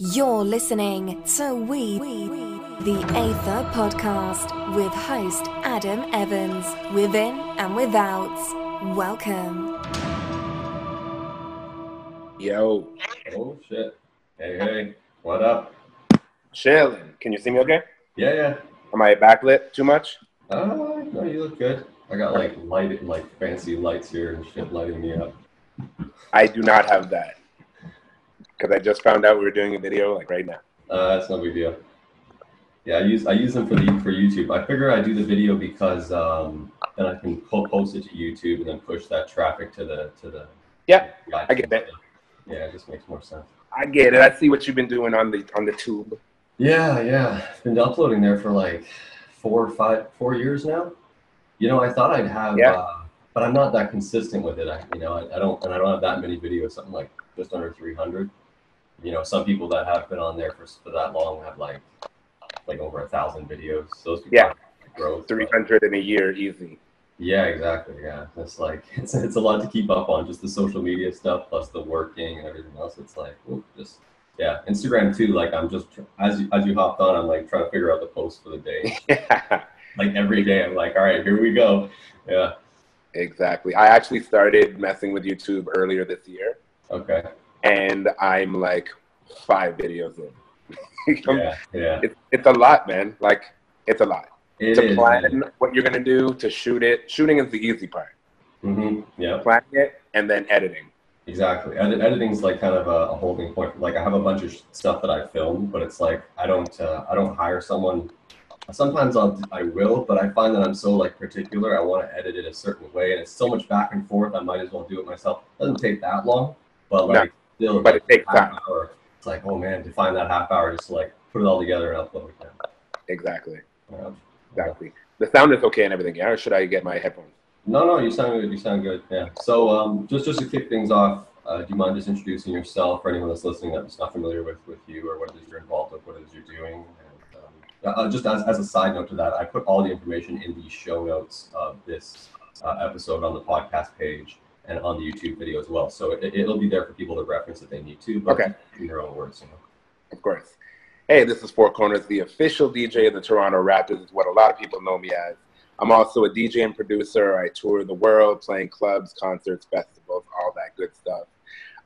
You're listening to We, the Aether podcast with host Adam Evans, within and without. Welcome. Yo, Oh shit. Hey, hey. What up? chilling. Can you see me okay? Yeah, yeah. Am I backlit too much? Uh, no, you look good. I got like light, like fancy lights here and shit lighting me up. I do not have that. Because I just found out we were doing a video like right now. Uh, that's no big deal. Yeah, I use I use them for the for YouTube. I figure I do the video because um, then I can po- post it to YouTube and then push that traffic to the to the. Yeah, the I get that. Yeah, it just makes more sense. I get it. I see what you've been doing on the on the tube. Yeah, yeah. I've been uploading there for like four or five, four years now. You know, I thought I'd have, Yeah. uh, but I'm not that consistent with it. I, you know, I, I don't, and I don't have that many videos. Something like just under 300. You know, some people that have been on there for for that long have like like over a thousand videos. Those people Yeah. growth. Three hundred in a year, easy. Yeah, exactly. Yeah, it's like it's it's a lot to keep up on. Just the social media stuff plus the working and everything else. It's like whoop, just yeah. Instagram too. Like I'm just as you as you hopped on, I'm like trying to figure out the post for the day. like every day, I'm like, all right, here we go. Yeah. exactly. I actually started messing with YouTube earlier this year, Okay. And I'm like five videos in. Yeah. Yeah. it's it's a lot, man. Like it's a lot It to is. plan what you're gonna do, to shoot it. Shooting is the easy part. Mm-hmm. Yeah. Planning it and then editing. Exactly. Edit, editing's like kind of a, a holding point. Like I have a bunch of stuff that I filmed, but it's like I don't uh, I don't hire someone. Sometimes I'll I will, but I find that I'm so like particular. I want to edit it a certain way, and it's so much back and forth. I might as well do it myself. It doesn't take that long, but No, like still, but it takes time. hour. It's like oh man, to find that half hour just to like put it all together and upload it. Exactly. Um, Exactly. The sound is okay and everything. Yeah, or should I get my headphones? No, no, you sound good. You sound good. Yeah. So, um, just just to kick things off, uh, do you mind just introducing yourself for anyone that's listening that's not familiar with with you or what it is you're involved with, what it is you're doing? And, um, uh, just as, as a side note to that, I put all the information in the show notes of this uh, episode on the podcast page and on the YouTube video as well. So it, it'll be there for people to reference if they need to, but Okay. in their own words, you know. Of course. Hey, this is Four Corners, the official DJ of the Toronto Raptors, is what a lot of people know me as. I'm also a DJ and producer. I tour the world playing clubs, concerts, festivals, all that good stuff.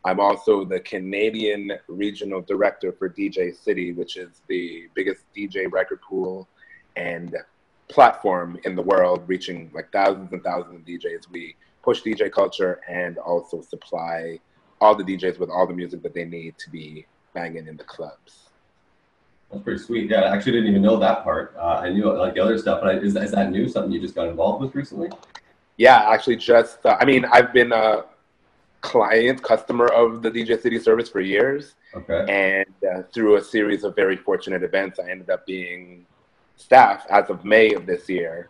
I'm also the Canadian regional director for DJ City, which is the biggest DJ record pool and platform in the world, reaching like thousands and thousands of DJs. We push DJ culture and also supply all the DJs with all the music that they need to be banging in the clubs. That's pretty sweet. Yeah, I actually didn't even know that part. Uh, I knew like the other stuff, but I, is, is that new? Something you just got involved with recently? Yeah, actually, just uh, I mean, I've been a client, customer of the DJ City service for years, Okay. and uh, through a series of very fortunate events, I ended up being staff as of May of this year.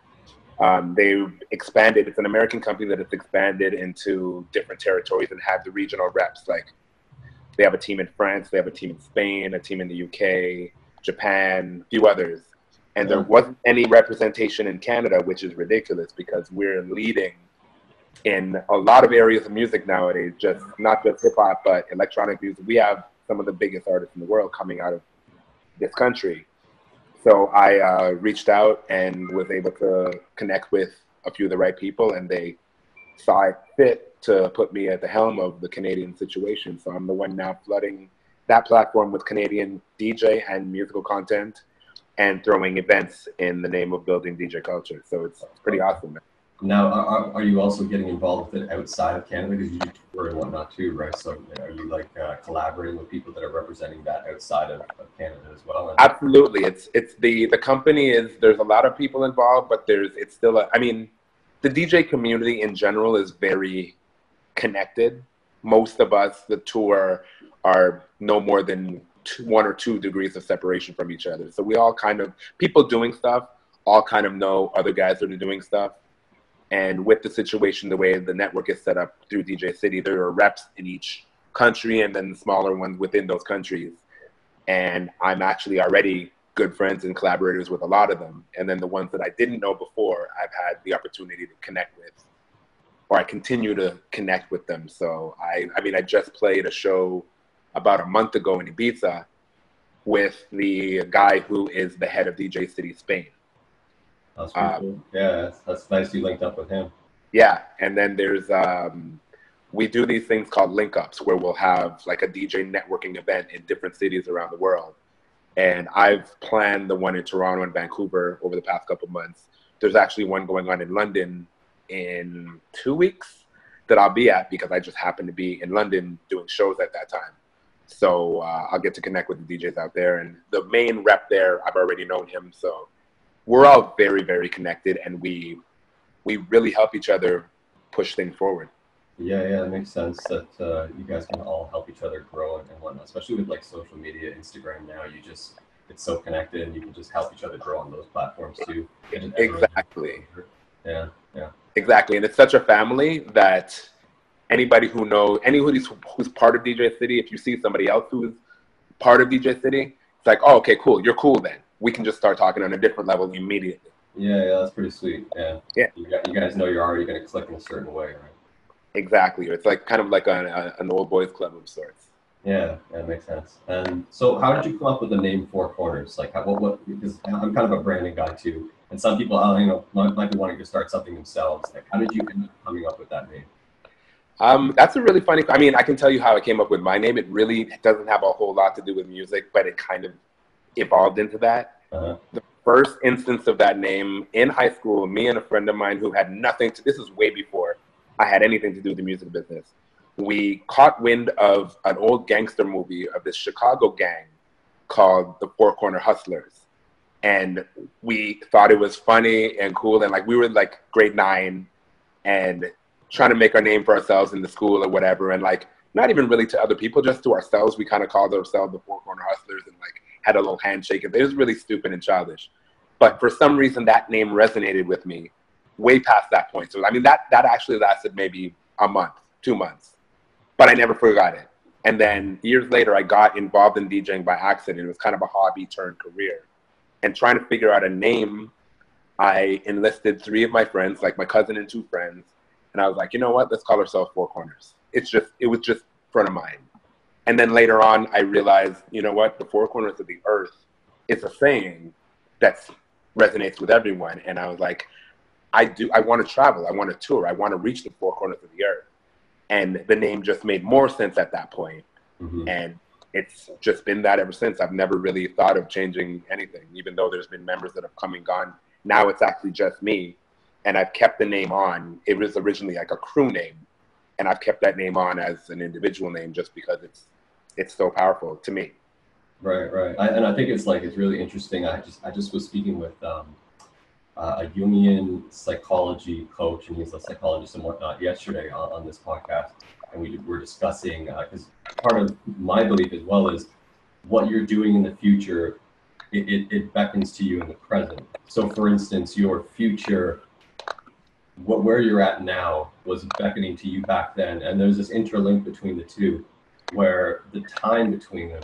Um, they've expanded. It's an American company that has expanded into different territories and have the regional reps. Like they have a team in France, they have a team in Spain, a team in the UK, Japan, a few others. And there wasn't any representation in Canada, which is ridiculous because we're leading in a lot of areas of music nowadays, just not just hip hop, but electronic music. We have some of the biggest artists in the world coming out of this country. So I uh, reached out and was able to connect with a few of the right people, and they saw it fit to put me at the helm of the Canadian situation. So I'm the one now flooding that platform with Canadian DJ and musical content and throwing events in the name of building DJ culture. So it's pretty awesome. Now, are, are- are you also getting involved with it outside of Canada because you do tour and whatnot too, right? So are you like uh, collaborating with people that are representing that outside of, of Canada as well? And- Absolutely. It's it's the the company is there's a lot of people involved, but there's it's still a I mean, the DJ community in general is very connected. Most of us the tour are no more than two, one or two degrees of separation from each other. So we all kind of people doing stuff all kind of know other guys that are doing stuff. And with the situation, the way the network is set up through DJ City, there are reps in each country and then smaller ones within those countries and I'm actually already good friends and collaborators with a lot of them. And then the ones that I didn't know before, I've had the opportunity to connect with, or I continue to connect with them. So I, I mean, I just played a show about a month ago in Ibiza, with the guy who is the head of DJ City Spain. That's pretty cool. Yeah, that's, that's nice. You linked up with him. Yeah, and then there's um, we do these things called link ups where we'll have like a DJ networking event in different cities around the world. And I've planned the one in Toronto and Vancouver over the past couple months. There's actually one going on in London in two weeks that I'll be at because I just happen to be in London doing shows at that time. So uh, I'll get to connect with the DJs out there. And the main rep there, I've already known him. So we're all very, very connected and we we really help each other push things forward. Yeah, yeah, it makes sense that uh, you guys can all help each other grow and whatnot, especially with like social media, Instagram now. You just it's so connected, and you can just help each other grow on those platforms too. Exactly. Yeah, yeah. Exactly, and it's such a family that anybody who knows anybody who's part of DJ City, if you see somebody else who's part of DJ City, it's like, oh, okay, cool, you're cool then. We can just start talking on a different level immediately. Yeah, yeah, that's pretty sweet. Yeah. Yeah. You, got, you guys know you're already going to click in a certain way, right? Exactly. It's like kind of like a, a, an old boys club of sorts. Yeah, that makes sense. And so, how did you come up with the name Four Corners? Like, how, what, what? Because I'm kind of a branding guy too, and some people, you know, might, might be wanting to start something themselves. Like, how did you end up coming up with that name? Um, that's a really funny. I mean, I can tell you how I came up with my name. It really doesn't have a whole lot to do with music, but it kind of evolved into that. Uh-huh. The first instance of that name in high school, me and a friend of mine who had nothing to. This is way before I had anything to do with the music business. We caught wind of an old gangster movie of this Chicago gang called the Four Corner Hustlers. And we thought it was funny and cool. And like we were like grade nine and trying to make our name for ourselves in the school or whatever. And like not even really to other people, just to ourselves. We kind of called ourselves the Four Corner Hustlers and like had a little handshake. It was really stupid and childish. But for some reason, that name resonated with me way past that point. So I mean that that actually lasted maybe a month, two months, but I never forgot it. And then years later, I got involved in DJing by accident. It was kind of a hobby turned career, and trying to figure out a name. I enlisted three of my friends, like my cousin and two friends, and I was like, you know what? Let's call ourselves Four Corners. It's just it was just front of mind. And then later on, I realized, you know what? The four corners of the earth is a saying that resonates with everyone. And I was like, I do. I want to travel. I want to tour. I want to reach the four corners of the earth. And the name just made more sense at that point. Mm-hmm. And it's just been that ever since. I've never really thought of changing anything, even though there's been members that have come and gone. Now it's actually just me, and I've kept the name on. It was originally like a crew name, and I've kept that name on as an individual name just because it's it's so powerful to me. Right, right, I, and I think it's like it's really interesting. I just I just was speaking with um, uh, a Jungian psychology coach, and he's a psychologist and whatnot, yesterday on, on this podcast. And we were discussing, because uh, part of my belief as well is what you're doing in the future, it, it, it, beckons to you in the present. So, for instance, your future, what where you're at now, was beckoning to you back then. And there's this interlink between the two, where the time between them,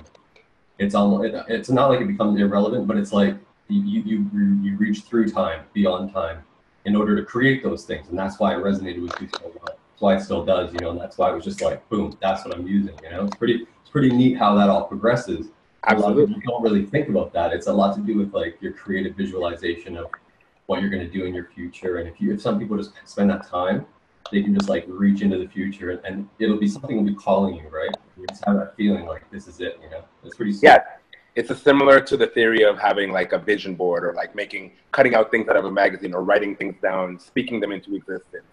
it's almost, it, it's not like it becomes irrelevant, but it's like you, you, you reach through time, beyond time, in order to create those things. And that's why it resonated with you so well. That's why it still does, you know, and that's why it was just like, boom, that's what I'm using. You know, it's pretty, it's pretty neat how that all progresses. Absolutely. You don't really think about that. It's a lot to do with like your creative visualization of what you're going to do in your future. And if you, if some people just spend that time, they can just like reach into the future and, and it'll be something will be calling you, right? You just have that feeling like this is it, you know, it's pretty, yeah. it's a similar to the theory of having like a vision board or like making cutting out things out of a magazine or writing things down speaking them into existence.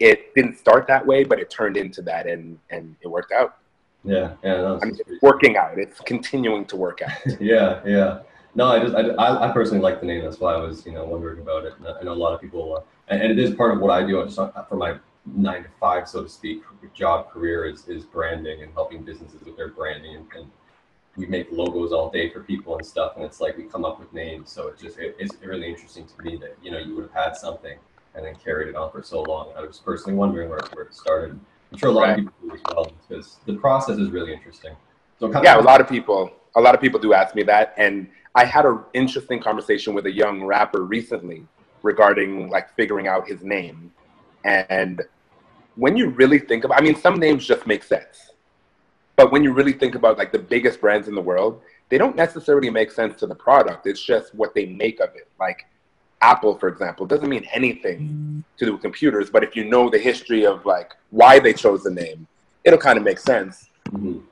It didn't start that way but it turned into that and and it worked out. Yeah yeah I mean, it's working out. It's continuing to work out. Yeah yeah. No i just I, I personally like the name. That's why i was you know wondering about it. I know a lot of people uh, and, and, it is part of what i do. I just for my nine to five so to speak job career is is branding and helping businesses with their branding and, and we make logos all day for people and stuff, and it's like we come up with names. So it's just it, it's really interesting to me that you know you would have had something and then carried it on for so long. I was personally wondering where, where it started. I'm sure a lot right. of people do as well because the process is really interesting. So yeah, a lot of people, a lot of people do ask me that, and I had an interesting conversation with a young rapper recently regarding like figuring out his name, and when you really think about, I mean, some names just make sense but when you really think about like the biggest brands in the world, they don't necessarily make sense to the product. It's just what they make of it. Like Apple, for example, doesn't mean anything to do with computers, but if you know the history of like why they chose the name, it'll kind of make sense. Mhm.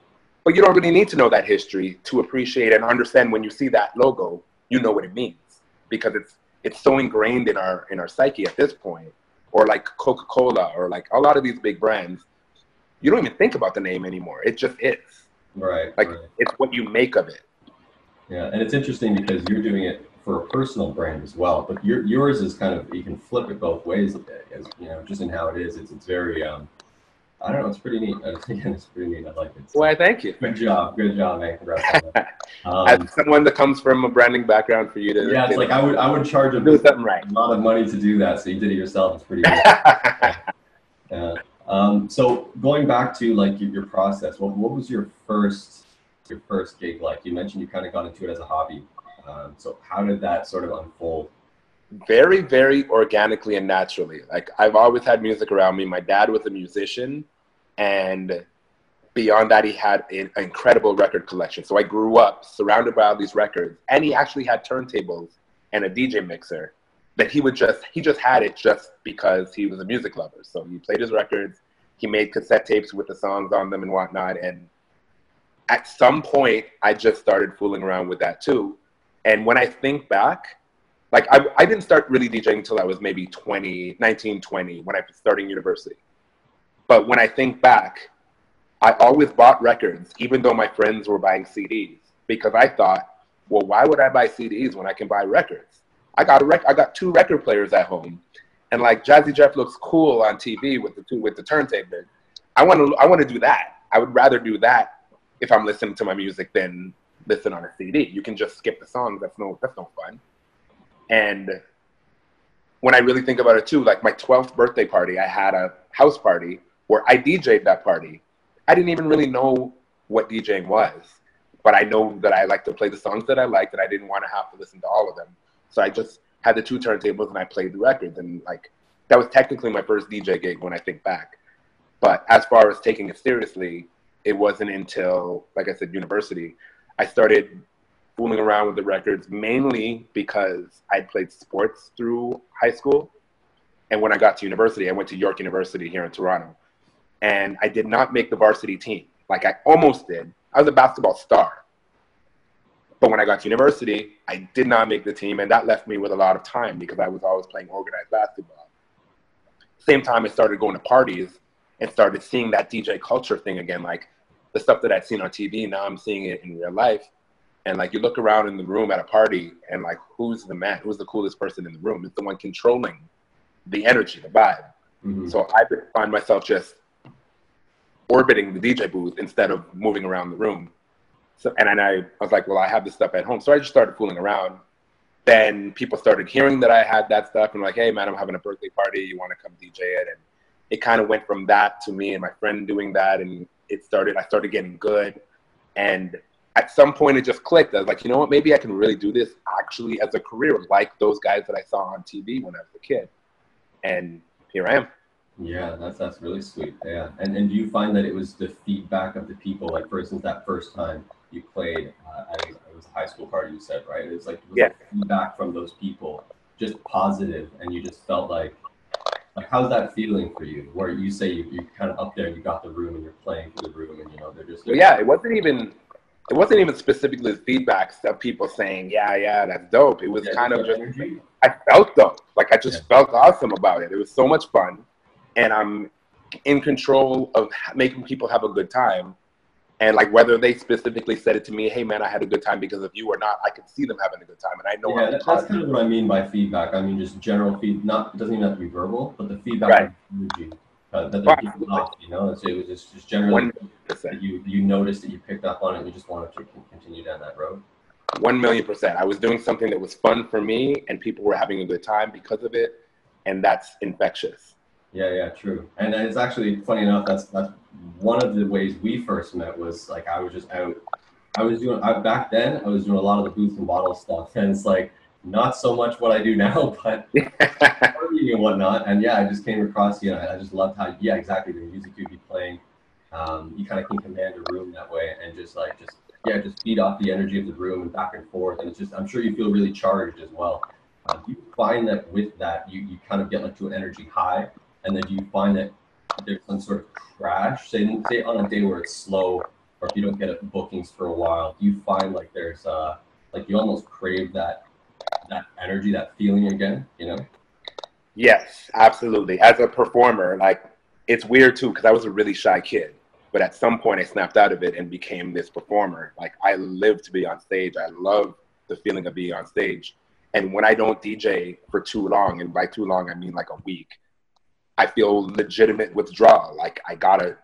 But you don't really need to know that history to appreciate and understand when you see that logo, you know what it means because it's it's so ingrained in our in our psyche at this point. Or like Coca-Cola or like a lot of these big brands, you don't even think about the name anymore. It just is. Right. Like right. it's what you make of it. Yeah, and it's interesting because you're doing it for a personal brand as well, but your, yours is kind of you can flip it both ways a bit, as you know, just in how it is. It's it's very um, I don't know, it's pretty neat. Again, it's pretty neat. I like it. So, Well, thank you. good job, good job, man. Congrats. Um, As someone that comes from a branding background, for you to yeah, it's like I would I would charge a, do something right. a lot of money to do that, so you did it yourself. It's pretty good. Yeah. Um, so going back to like your, your process, what, what was your first your first gig like? You mentioned you kind of got into it as a hobby. Um, so how did that sort of unfold? Very, very organically and naturally. Like I've always had music around me. My dad was a musician, and beyond that, he had an incredible record collection. So I grew up surrounded by all these records, and he actually had turntables and a DJ mixer that he would just he just had it just because he was a music lover. So he played his records, he made cassette tapes with the songs on them and whatnot. And at some point, I just started fooling around with that too. And when I think back, like I, I didn't start really DJing until I was maybe 20, 19, 20, when I was starting university. But when I think back, I always bought records, even though my friends were buying CDs, because I thought, well, why would I buy CDs when I can buy records? I got a rec- I got two record players at home, and like Jazzy Jeff looks cool on TV with the two with the turntable. I want to I want to do that. I would rather do that if I'm listening to my music than listen on a CD. You can just skip the songs. That's no that's no fun. And when I really think about it too, like my 12th birthday party, I had a house party where I DJ'd that party. I didn't even really know what DJing was, but I know that I like to play the songs that I liked, and I didn't want to have to listen to all of them. So I just had the two turntables and I played the records, and like that was technically my first DJ gig when I think back. But as far as taking it seriously, it wasn't until, like I said, university, I started fooling around with the records mainly because I played sports through high school. And when I got to university, I went to York University here in Toronto. And I did not make the varsity team. Like I almost did. I was a basketball star. But when I got to university, I did not make the team. And that left me with a lot of time because I was always playing organized basketball. Same time, I started going to parties and started seeing that DJ culture thing again. Like the stuff that I'd seen on TV, now I'm seeing it in real life. And like you look around in the room at a party and like who's the man, who's the coolest person in the room? It's the one controlling the energy, the vibe. Mhm. So I would find myself just orbiting the DJ booth instead of moving around the room. So and then I, I was like, well, I have this stuff at home. So I just started fooling around. Then people started hearing that I had that stuff and like, hey man, I'm having a birthday party. You want to come DJ it? And it kind of went from that to me and my friend doing that. And it started, I started getting good. And at some point it just clicked. I was like, you know what, maybe I can really do this actually as a career, like those guys that I saw on TV when I was a kid. And here I am. Yeah, that's that's really sweet. Yeah, and and do you find that it was the feedback of the people? Like, for instance, that first time you played, uh, I think it was a high school party. You said right? It's like was Yeah. feedback from those people just positive, and you just felt like, like how's that feeling for you? Where you say you you kind of up there, you got the room, and you're playing for the room, and you know they're just Well, yeah, it wasn't even it wasn't even specifically the feedbacks of people saying, "Yeah, yeah, that's dope." It was Yeah, kind of just energy. I felt dope. Like I just Yeah. felt awesome about it. It was so much fun, and I'm in control of making people have a good time. And like whether they specifically said it to me, "Hey, man, I had a good time because of you," or not, I could see them having a good time, and I know Yeah, that, that's kind of what I mean by feedback. I mean just general feed. Not it doesn't even have to be verbal, but the feedback Right. Uh, that Right. off. You know, it's, it was just just generally One that percent. you you noticed that you picked up on it. and You just wanted to continue down that road. One million percent. I was doing something that was fun for me, and people were having a good time because of it, and that's infectious. Yeah, yeah, true. And it's actually funny enough. That's that's one of the ways we first met. Was like I was just out. I was doing I, back then. I was doing a lot of the booth and bottle stuff, and it's like not so much what I do now, but and whatnot. And yeah, I just came across you. know, I just loved how yeah, exactly the music you'd be playing. Um, you kind of can command a room that way, and just like just yeah, just feed off the energy of the room and back and forth. And it's just, I'm sure you feel really charged as well. Uh, do you find that with that, you, you kind of get like to an energy high? And then do you find that there's some sort of crash? Say, say on a day where it's slow, or if you don't get bookings for a while, do you find like there's uh, like you almost crave that that energy, that feeling again? You know? Yes, absolutely. As a performer, like it's weird too because I was a really shy kid, but at some point I snapped out of it and became this performer. Like I live to be on stage. I love the feeling of being on stage. And when I don't DJ for too long, and by too long I mean like a week, I feel legitimate withdrawal. Like I gotta,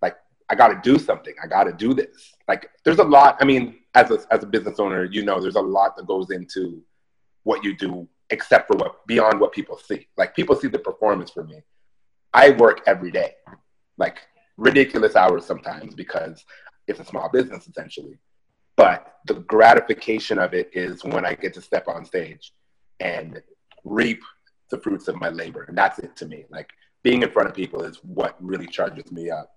like I gotta do something. I gotta do this. Like there's a lot. I mean, as a as a business owner, you know, there's a lot that goes into what you do, except for what beyond what people see. Like people see the performance for me. I work every day, like ridiculous hours sometimes because it's a small business essentially. But the gratification of it is when I get to step on stage and reap the fruits of my labor. And that's it to me. Like being in front of people is what really charges me up.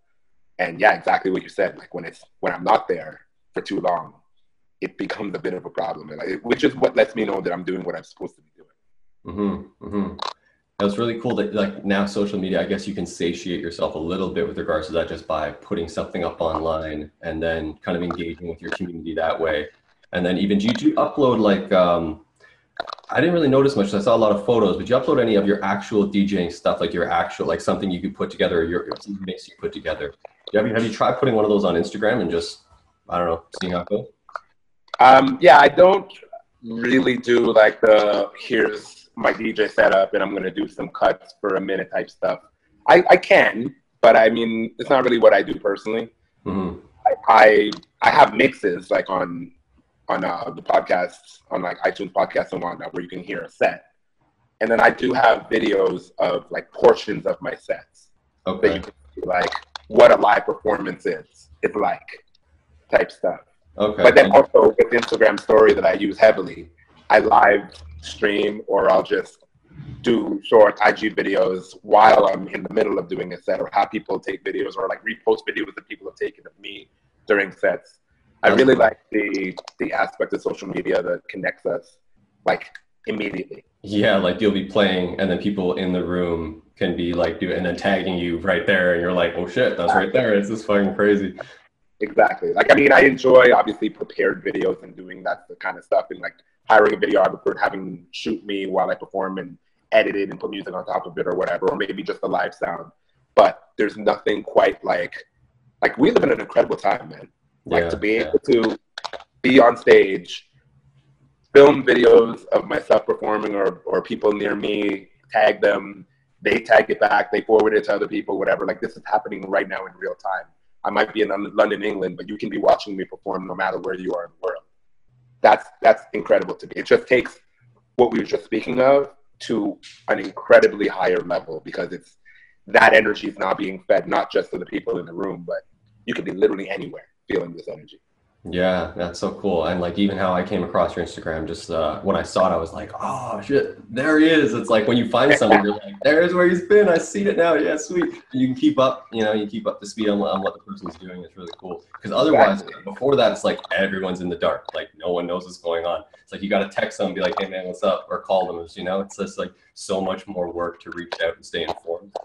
And yeah, exactly what you said. Like when it's when I'm not there for too long, it becomes a bit of a problem, and like, which is what lets me know that I'm doing what I'm supposed to be doing. Mm-hmm, mm-hmm. Was really cool that like now social media, I guess you can satiate yourself a little bit with regards to that just by putting something up online and then kind of engaging with your community that way. And then even did you upload like um, I didn't really notice much. I saw a lot of photos, but you upload any of your actual DJing stuff, like your actual, like something you could put together, or your, your mix you put together. Have you, have you tried putting one of those on Instagram and just, I don't know, seeing how it goes? Um, yeah, I don't really do like the here's my DJ setup and I'm gonna do some cuts for a minute type stuff. I, I can, but I mean, it's not really what I do personally. Mm-hmm. I, I I have mixes like on on uh, the podcasts, on like iTunes podcasts and whatnot, where you can hear a set. And then I do have videos of like portions of my sets. Okay. That you can see, like what a live performance is, it's like type stuff. Okay. But then also with Instagram story that I use heavily, I live stream or I'll just do short IG videos while I'm in the middle of doing a set or have people take videos or like repost videos that people have taken of me during sets I really like the the aspect of social media that connects us like immediately. Yeah, like you'll be playing and then people in the room can be like do and then tagging you right there and you're like, oh shit, that's right there. It's just fucking crazy. Exactly. Like I mean I enjoy obviously prepared videos and doing that the kind of stuff and like hiring a videographer, having shoot me while I perform and edit it and put music on top of it or whatever, or maybe just the live sound. But there's nothing quite like like we live in an incredible time, man. Like yeah, to be able yeah. to be on stage, film videos of myself performing or, or people near me, tag them, they tag it back, they forward it to other people, whatever. Like this is happening right now in real time. I might be in London, England, but you can be watching me perform no matter where you are in the world. That's that's incredible to me. It just takes what we were just speaking of to an incredibly higher level because it's that energy is not being fed not just to the people in the room, but you can be literally anywhere feeling this energy. Yeah, that's so cool. And like even how I came across your Instagram, just uh, when I saw it, I was like, oh shit, there he is. It's like when you find someone, you're like, there's where he's been. I see it now. Yeah, sweet. You can keep up, you know, you keep up the speed on, on what the person's doing. It's really cool. Because otherwise, exactly. before that, it's like everyone's in the dark. Like no one knows what's going on. It's like you got to text them, be like, hey man, what's up? Or call them. You know, it's just like so much more work to reach out and stay informed.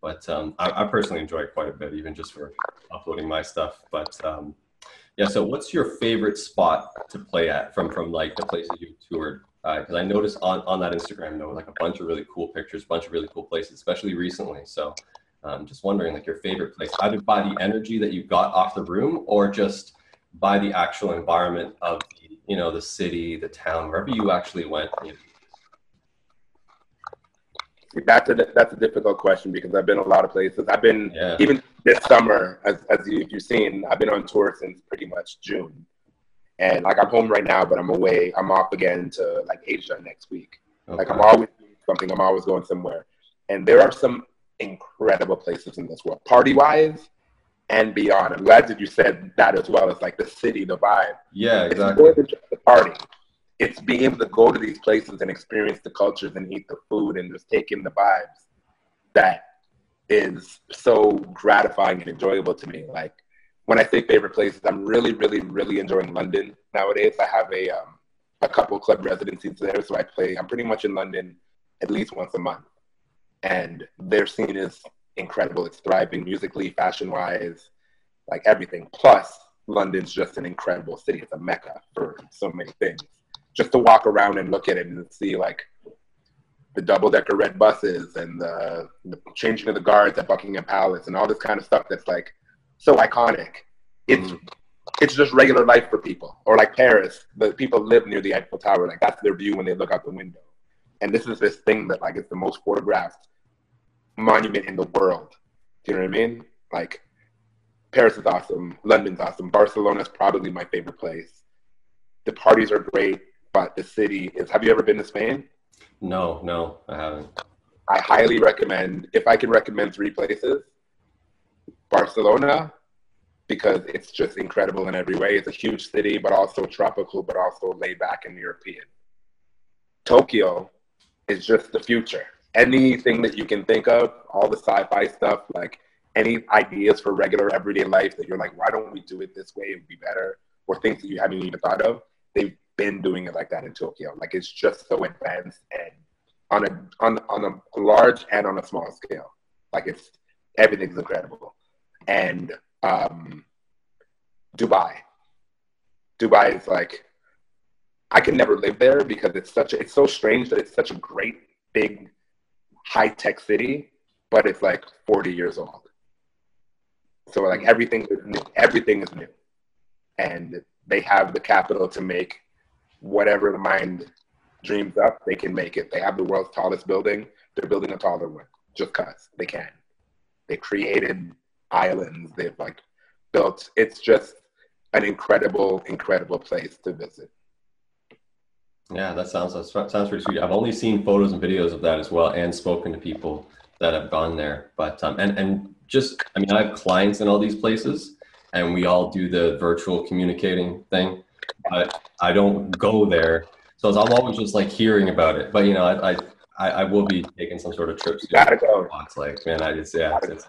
But um, I, I personally enjoy it quite a bit, even just for uploading my stuff. But um, yeah. So, what's your favorite spot to play at from from like the places you've toured? Because uh, I noticed on on that Instagram though, like a bunch of really cool pictures, bunch of really cool places, especially recently. So, um, just wondering, like your favorite place, either by the energy that you got off the room, or just by the actual environment of the, you know the city, the town, wherever you actually went. You know, that's a that's a difficult question because I've been a lot of places. I've been yeah. even this summer, as as you, have seen, I've been on tour since pretty much June, and like I'm home right now, but I'm away. I'm off again to like Asia next week. Okay. Like I'm always doing something. I'm always going somewhere, and there are some incredible places in this world, party wise and beyond. I'm glad that you said that as well. It's like the city, the vibe. Yeah, exactly. It's more than just the party it's being able to go to these places and experience the cultures and eat the food and just take in the vibes that is so gratifying and enjoyable to me. Like when I say favorite places, I'm really, really, really enjoying London nowadays. I have a um, a couple club residencies there, so I play. I'm pretty much in London at least once a month, and their scene is incredible. It's thriving musically, fashion wise, like everything. Plus, London's just an incredible city. It's a mecca for so many things. Just to walk around and look at it and see like the double decker red buses and the, the, changing of the guards at Buckingham Palace and all this kind of stuff that's like so iconic. It's mm. it's just regular life for people. Or like Paris, the people live near the Eiffel Tower. Like that's their view when they look out the window. And this is this thing that like is the most photographed monument in the world. Do you know what I mean? Like Paris is awesome, London's awesome, Barcelona is probably my favorite place. The parties are great, but the city is. Have you ever been to Spain? No, no, I haven't. I highly recommend. If I can recommend three places, Barcelona, because it's just incredible in every way. It's a huge city, but also tropical, but also laid back and European. Tokyo is just the future anything that you can think of, all the sci-fi stuff, like any ideas for regular everyday life that you're like, why don't we do it this way? It would be better, or things that you haven't even thought of. They've been doing it like that in Tokyo. Like it's just so advanced and on a on on a large and on a small scale. Like it's everything's incredible. And um, Dubai. Dubai is like I can never live there because it's such a, it's so strange that it's such a great big high tech city, but it's like 40 years old. So like everything is new. Everything is new, and they have the capital to make whatever the mind dreams up. They can make it. They have the world's tallest building. They're building a taller one just cause they can. They created islands. They've like built. It's just an incredible, incredible place to visit. Yeah, that sounds that sounds pretty sweet. I've only seen photos and videos of that as well, and spoken to people that have gone there. But um, and and just I mean, I have clients in all these places, and we all do the virtual communicating thing, but I don't go there, so I'm always just like hearing about it. But you know, I I, I will be taking some sort of trips. Gotta go. Like man, I just yeah, it's,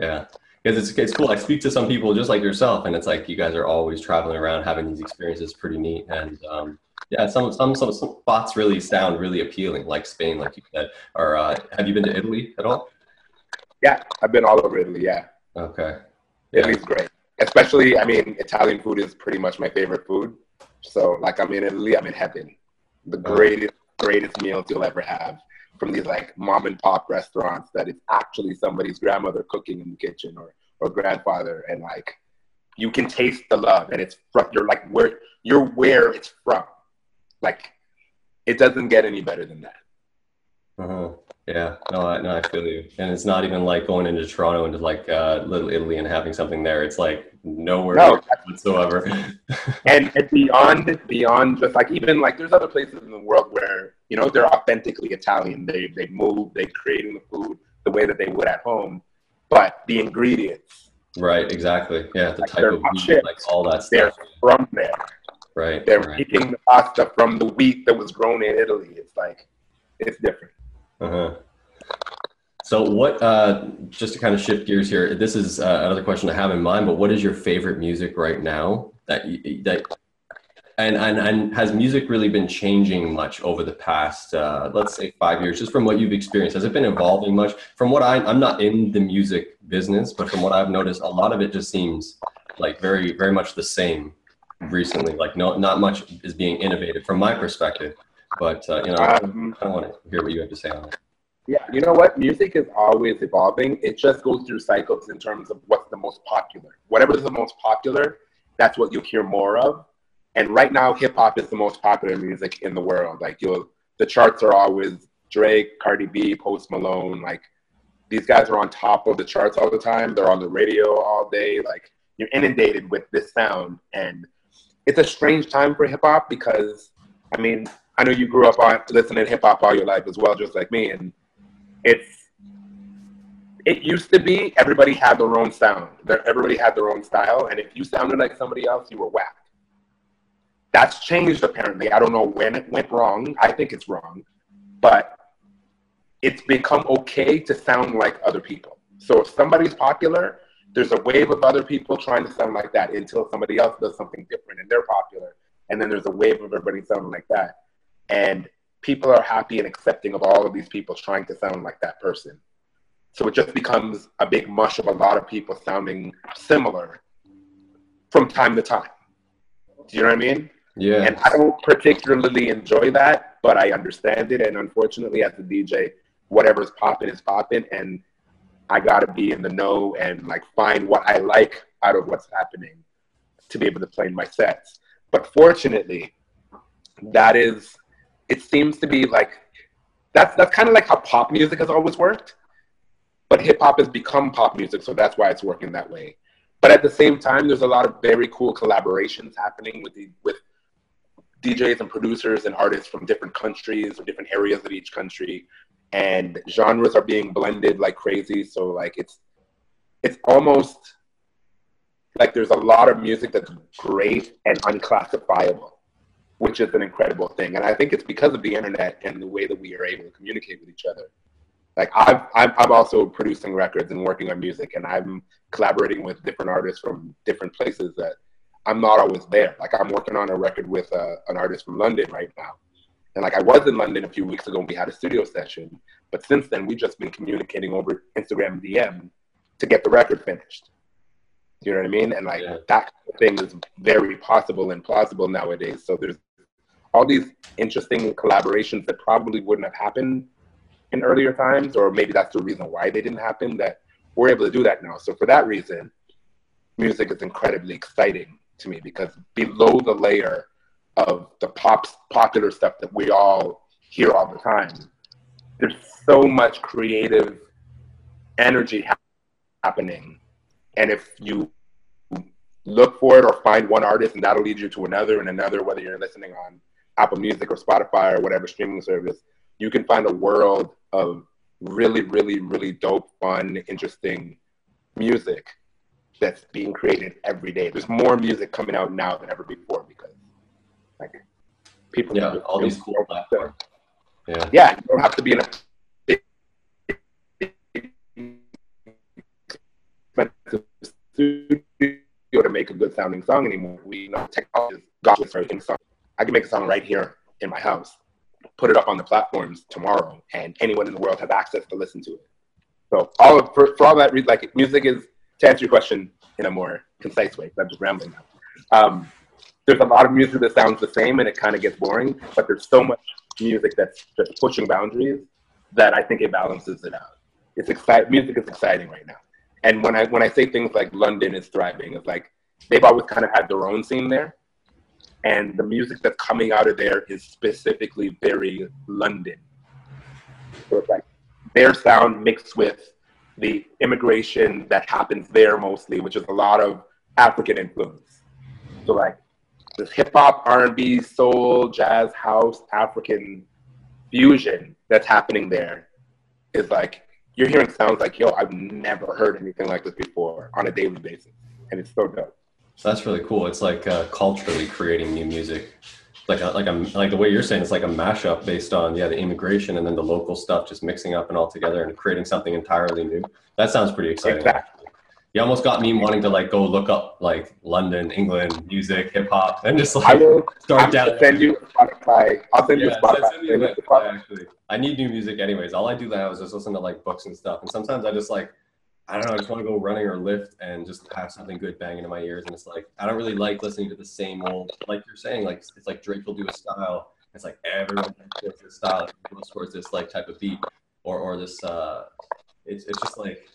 yeah because it's, it's cool. I speak to some people just like yourself, and it's like you guys are always traveling around, having these experiences. Pretty neat, and um, yeah, some, some some some spots really sound really appealing, like Spain, like you said. Or uh, have you been to Italy at all? Yeah, I've been all over Italy. Yeah. Okay. Italy's yeah. great, especially. I mean, Italian food is pretty much my favorite food. So, like, I'm in Italy, I'm in heaven. The uh-huh. greatest, greatest meals you'll ever have from these like mom and pop restaurants that it's actually somebody's grandmother cooking in the kitchen or or grandfather, and like you can taste the love, and it's from you're like where you're where it's from. Like, it doesn't get any better than that. Uh-huh. Yeah, no, I, no, I feel you. And it's not even like going into Toronto into like uh, Little Italy and having something there. It's like nowhere no, whatsoever. and, and beyond, beyond just like even like there's other places in the world where you know they're authentically Italian. They they move, they creating the food the way that they would at home, but the ingredients. Right. Exactly. Yeah. The like type of meat, like all that stuff. They're from there. Right. They're right. making the pasta from the wheat that was grown in Italy. It's like, it's different. Uh-huh. So what, uh, just to kind of shift gears here, this is uh, another question I have in mind, but what is your favorite music right now that, that, and, and, and has music really been changing much over the past, uh, let's say five years, just from what you've experienced? Has it been evolving much? From what I, I'm not in the music business, but from what I've noticed, a lot of it just seems like very, very much the same recently. Like, no, not much is being innovated from my perspective. But uh, you know, I, I want to hear what you have to say on it. Yeah, you know what? Music is always evolving. It just goes through cycles in terms of what's the most popular. Whatever is the most popular, that's what you'll hear more of. And right now, hip hop is the most popular music in the world. Like you'll, the charts are always Drake, Cardi B, Post Malone. Like these guys are on top of the charts all the time. They're on the radio all day. Like you're inundated with this sound, and it's a strange time for hip hop because, I mean, I know you grew up on listening to hip hop all your life as well, just like me, and it's it used to be everybody had their own sound. Everybody had their own style, and if you sounded like somebody else, you were whacked. That's changed apparently. I don't know when it went wrong. I think it's wrong, but it's become okay to sound like other people. So if somebody's popular, there's a wave of other people trying to sound like that until somebody else does something different and they're popular. And then there's a wave of everybody sounding like that. And people are happy and accepting of all of these people trying to sound like that person. So it just becomes a big mush of a lot of people sounding similar from time to time. Do you know what I mean? Yeah. And I don't particularly enjoy that, but I understand it. And unfortunately, as a DJ, whatever's popping is popping. And I got to be in the know and like find what I like out of what's happening to be able to play in my sets. But fortunately, that is, it seems to be like, that's, that's kind of like how pop music has always worked. But hip hop has become pop music, so that's why it's working that way. But at the same time, there's a lot of very cool collaborations happening with the, with DJs and producers and artists from different countries or different areas of each country and genres are being blended like crazy. So like it's it's almost like there's a lot of music that's great and unclassifiable, which is an incredible thing. And I think it's because of the internet and the way that we are able to communicate with each other. Like I've, I'm, I'm also producing records and working on music, and I'm collaborating with different artists from different places that I'm not always there. Like I'm working on a record with uh, an artist from London right now, and like I was in London a few weeks ago and we had a studio session. But since then, we've just been communicating over Instagram DM to get the record finished. You know what I mean? And like yeah. that thing is very possible and plausible nowadays. So there's all these interesting collaborations that probably wouldn't have happened in earlier times, or maybe that's the reason why they didn't happen, that we're able to do that now. So for that reason, music is incredibly exciting to me because below the layer of the pop popular stuff that we all hear all the time. There's so much creative energy ha- happening, and if you look for it or find one artist, and that'll lead you to another and another, whether you're listening on Apple Music or Spotify or whatever streaming service, you can find a world of really, really, really dope, fun, interesting music that's being created every day. There's more music coming out now than ever before because like people. Yeah, all these cool platforms. Yeah. Yeah, you don't have to be in a studio to make a good sounding song anymore. We know technology is gospel everything. So I can make a song right here in my house, put it up on the platforms tomorrow, and anyone in the world have access to listen to it. So all of, for, for all that reason, like music is to answer your question in a more concise way. I'm just rambling now. Um, there's a lot of music that sounds the same and it kind of gets boring, but there's so much music that's just pushing boundaries that I think it balances it out. It's exciting. Music is exciting right now. And when I when I say things like London is thriving, it's like they've always kind of had their own scene there, and the music that's coming out of there is specifically very London. So it's like their sound mixed with the immigration that happens there mostly, which is a lot of African influence. So like this hip hop, R and B, soul, jazz, house, African fusion that's happening there is like you're hearing sounds like yo, I've never heard anything like this before on a daily basis, and it's so dope. That's really cool. It's like uh, culturally creating new music, like a, like a, like the way you're saying. It's like a mashup based on yeah the immigration and then the local stuff just mixing up and all together and creating something entirely new. That sounds pretty exciting. Exactly you almost got me wanting to like go look up like London, England music, hip hop, and just like I will, start I'm down. Send you Spotify. I'll send yeah, you Spotify. Send me Spotify. Actually, I need new music anyways. All I do now is just listen to like books and stuff, and sometimes I just like I don't know, I just want to go running or lift and just have something good banging in my ears. And it's like I don't really like listening to the same old, like you're saying, like it's like Drake will do a style. It's like everyone goes this style, goes towards this like type of beat or or this. uh It's it's just like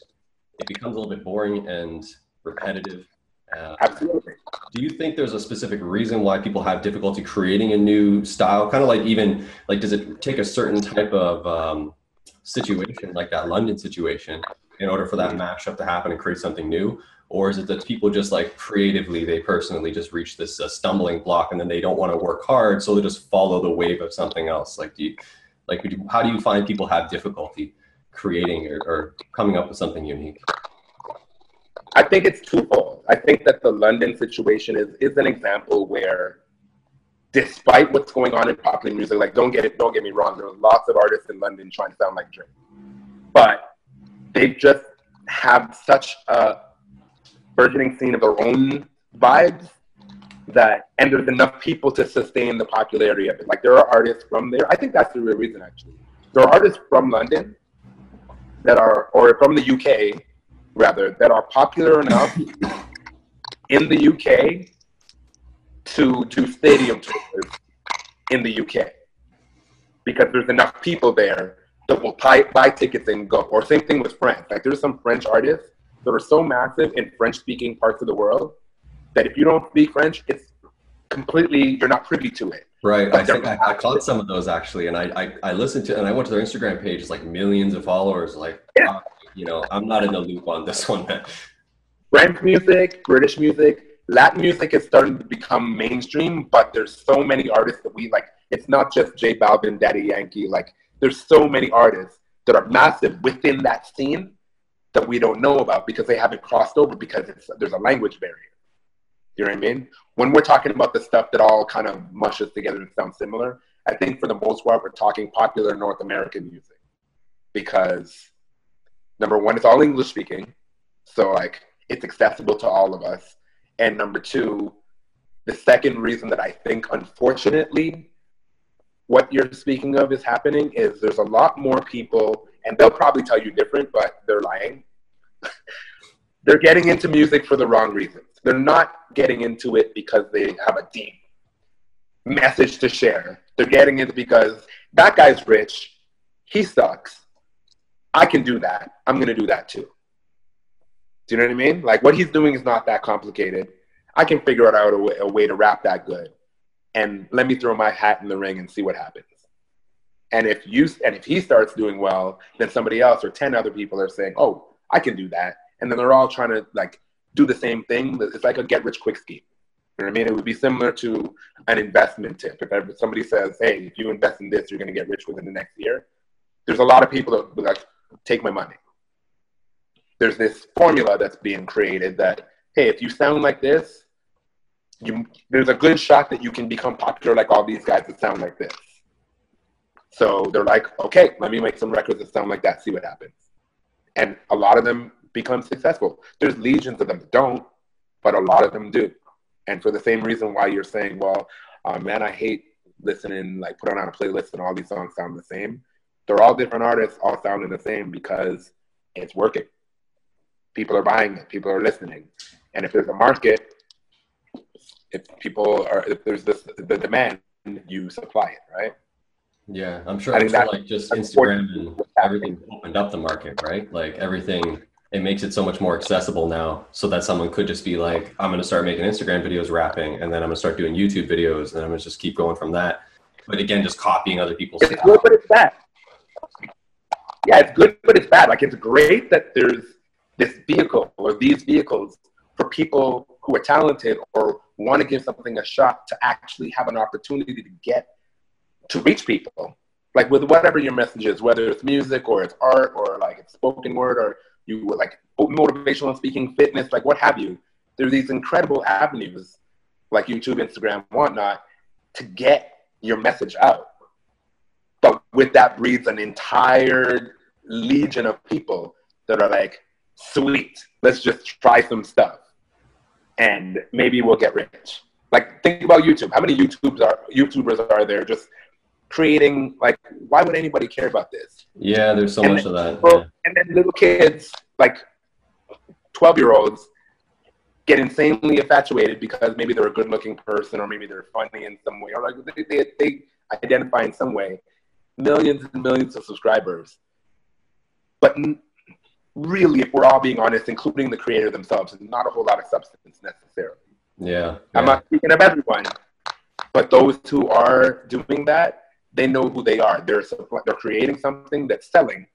it becomes a little bit boring and repetitive. Uh, Absolutely. Do you think there's a specific reason why people have difficulty creating a new style? Kind of like even like, does it take a certain type of um, situation, like that London situation, in order for that mashup to happen and create something new? Or is it that people just like creatively, they personally just reach this uh, stumbling block and then they don't want to work hard, so they just follow the wave of something else? Like, do you, like, how do you find people have difficulty? creating or, or coming up with something unique? I think it's twofold. I think that the London situation is is an example where, despite what's going on in popular music, like don't get it, don't get me wrong, there are lots of artists in London trying to sound like Drake, but they just have such a burgeoning scene of their own vibes that and there's enough people to sustain the popularity of it. Like there are artists from there. I think that's the real reason actually. There are artists from London that are or from the UK rather that are popular enough in the UK to do stadium tours in the UK because there's enough people there that will buy, buy tickets and go. Or same thing with France. Like there's some French artists that are so massive in French speaking parts of the world that if you don't speak French, it's completely you're not privy to it. Right. I think I, I, caught some of those actually, and I, I, I listened to and I went to their Instagram page. It's like millions of followers. Like, yeah. Uh, you know, I'm not in the loop on this one. French music, British music, Latin music is starting to become mainstream, but there's so many artists that we like. It's not just J Balvin, Daddy Yankee. Like, there's so many artists that are massive within that scene that we don't know about because they haven't crossed over because there's a language barrier. You know what I mean? When we're talking about the stuff that all kind of mushes together and sounds similar, I think for the most part we're talking popular North American music because number one, it's all English speaking, so like it's accessible to all of us, and number two, the second reason that I think unfortunately what you're speaking of is happening is there's a lot more people, and they'll probably tell you different, but they're lying. they're getting into music for the wrong reasons. They're not getting into it because they have a deep message to share. They're getting it because that guy's rich, he sucks. I can do that. I'm going to do that too. Do you know what I mean? Like what he's doing is not that complicated. I can figure out a way, a way to rap that good and let me throw my hat in the ring and see what happens. And if you and if he starts doing well, then somebody else or ten other people are saying, "Oh, I can do that," and then they're all trying to like do the same thing. It's like a get rich quick scheme. You know what I mean? It would be similar to an investment tip. If somebody says, "Hey, if you invest in this, you're going to get rich within the next year," there's a lot of people that like take my money. There's this formula that's being created that, hey, if you sound like this, you there's a good shot that you can become popular like all these guys that sound like this. So they're like, okay, let me make some records that sound like that, see what happens. And a lot of them become successful. There's legions of them that don't, but a lot of them do. And for the same reason why you're saying, well, uh, man, I hate listening, like putting on a playlist and all these songs sound the same. They're all different artists, all sounding the same because it's working. People are buying it, people are listening. And if there's a market, if people are if there's this the demand, you supply it, right? Yeah, I'm sure. I think sure like just Instagram and everything opened up the market, right? Like everything, it makes it so much more accessible now, so that someone could just be like, "I'm going to start making Instagram videos rapping, and then I'm going to start doing YouTube videos, and I'm going to just keep going from that." But again, just copying other people's. It's good, but it's bad. Yeah, it's good, but it's bad. Like it's great that there's this vehicle or these vehicles for people who are talented or want to give something a shot to actually have an opportunity to get to reach people. Like with whatever your message is whether it's music or it's art or like it's spoken word or you like motivational speaking fitness like what have you. There's these incredible avenues like youtube instagram whatnot to get your message out. But with that breeds an entire legion of people that are like sweet let's just try some stuff and maybe we'll get rich. Like think about YouTube. How many YouTubers are YouTubers are there just creating like why would anybody care about this? Yeah, there's so and much then, of that. Well, yeah. And then little kids, like twelve year olds, get insanely infatuated because maybe they're a good looking person or maybe they're funny in some way or like they, they, they identify in some way. Millions and millions of subscribers. But really, if we're all being honest, including the creator themselves, is not a whole lot of substance necessarily. Yeah, yeah. I'm not speaking of everyone, but those who are doing that, they know who they are. They're they're creating something that's selling.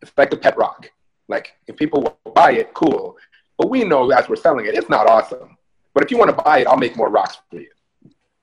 It's like a pet rock. Like if people buy it, cool. But we know as we're selling it, it's not awesome. But if you want to buy it, I'll make more rocks for you.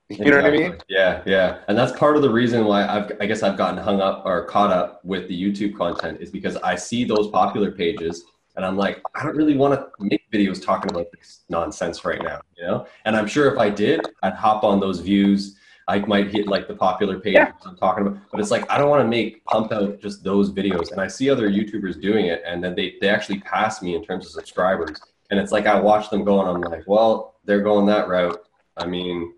You exactly. know what I mean? Yeah, yeah. And that's part of the reason why I've, I guess I've gotten hung up or caught up with the YouTube content is because I see those popular pages and I'm like, I don't really want to make videos talking about this nonsense right now, you know? And I'm sure if I did, I'd hop on those views. I might hit like the popular pages yeah. I'm talking about, but it's like I don't want to make pump out just those videos. And I see other YouTubers doing it, and then they they actually pass me in terms of subscribers, And it's like I watch them go and I'm like, well, they're going that route. I mean,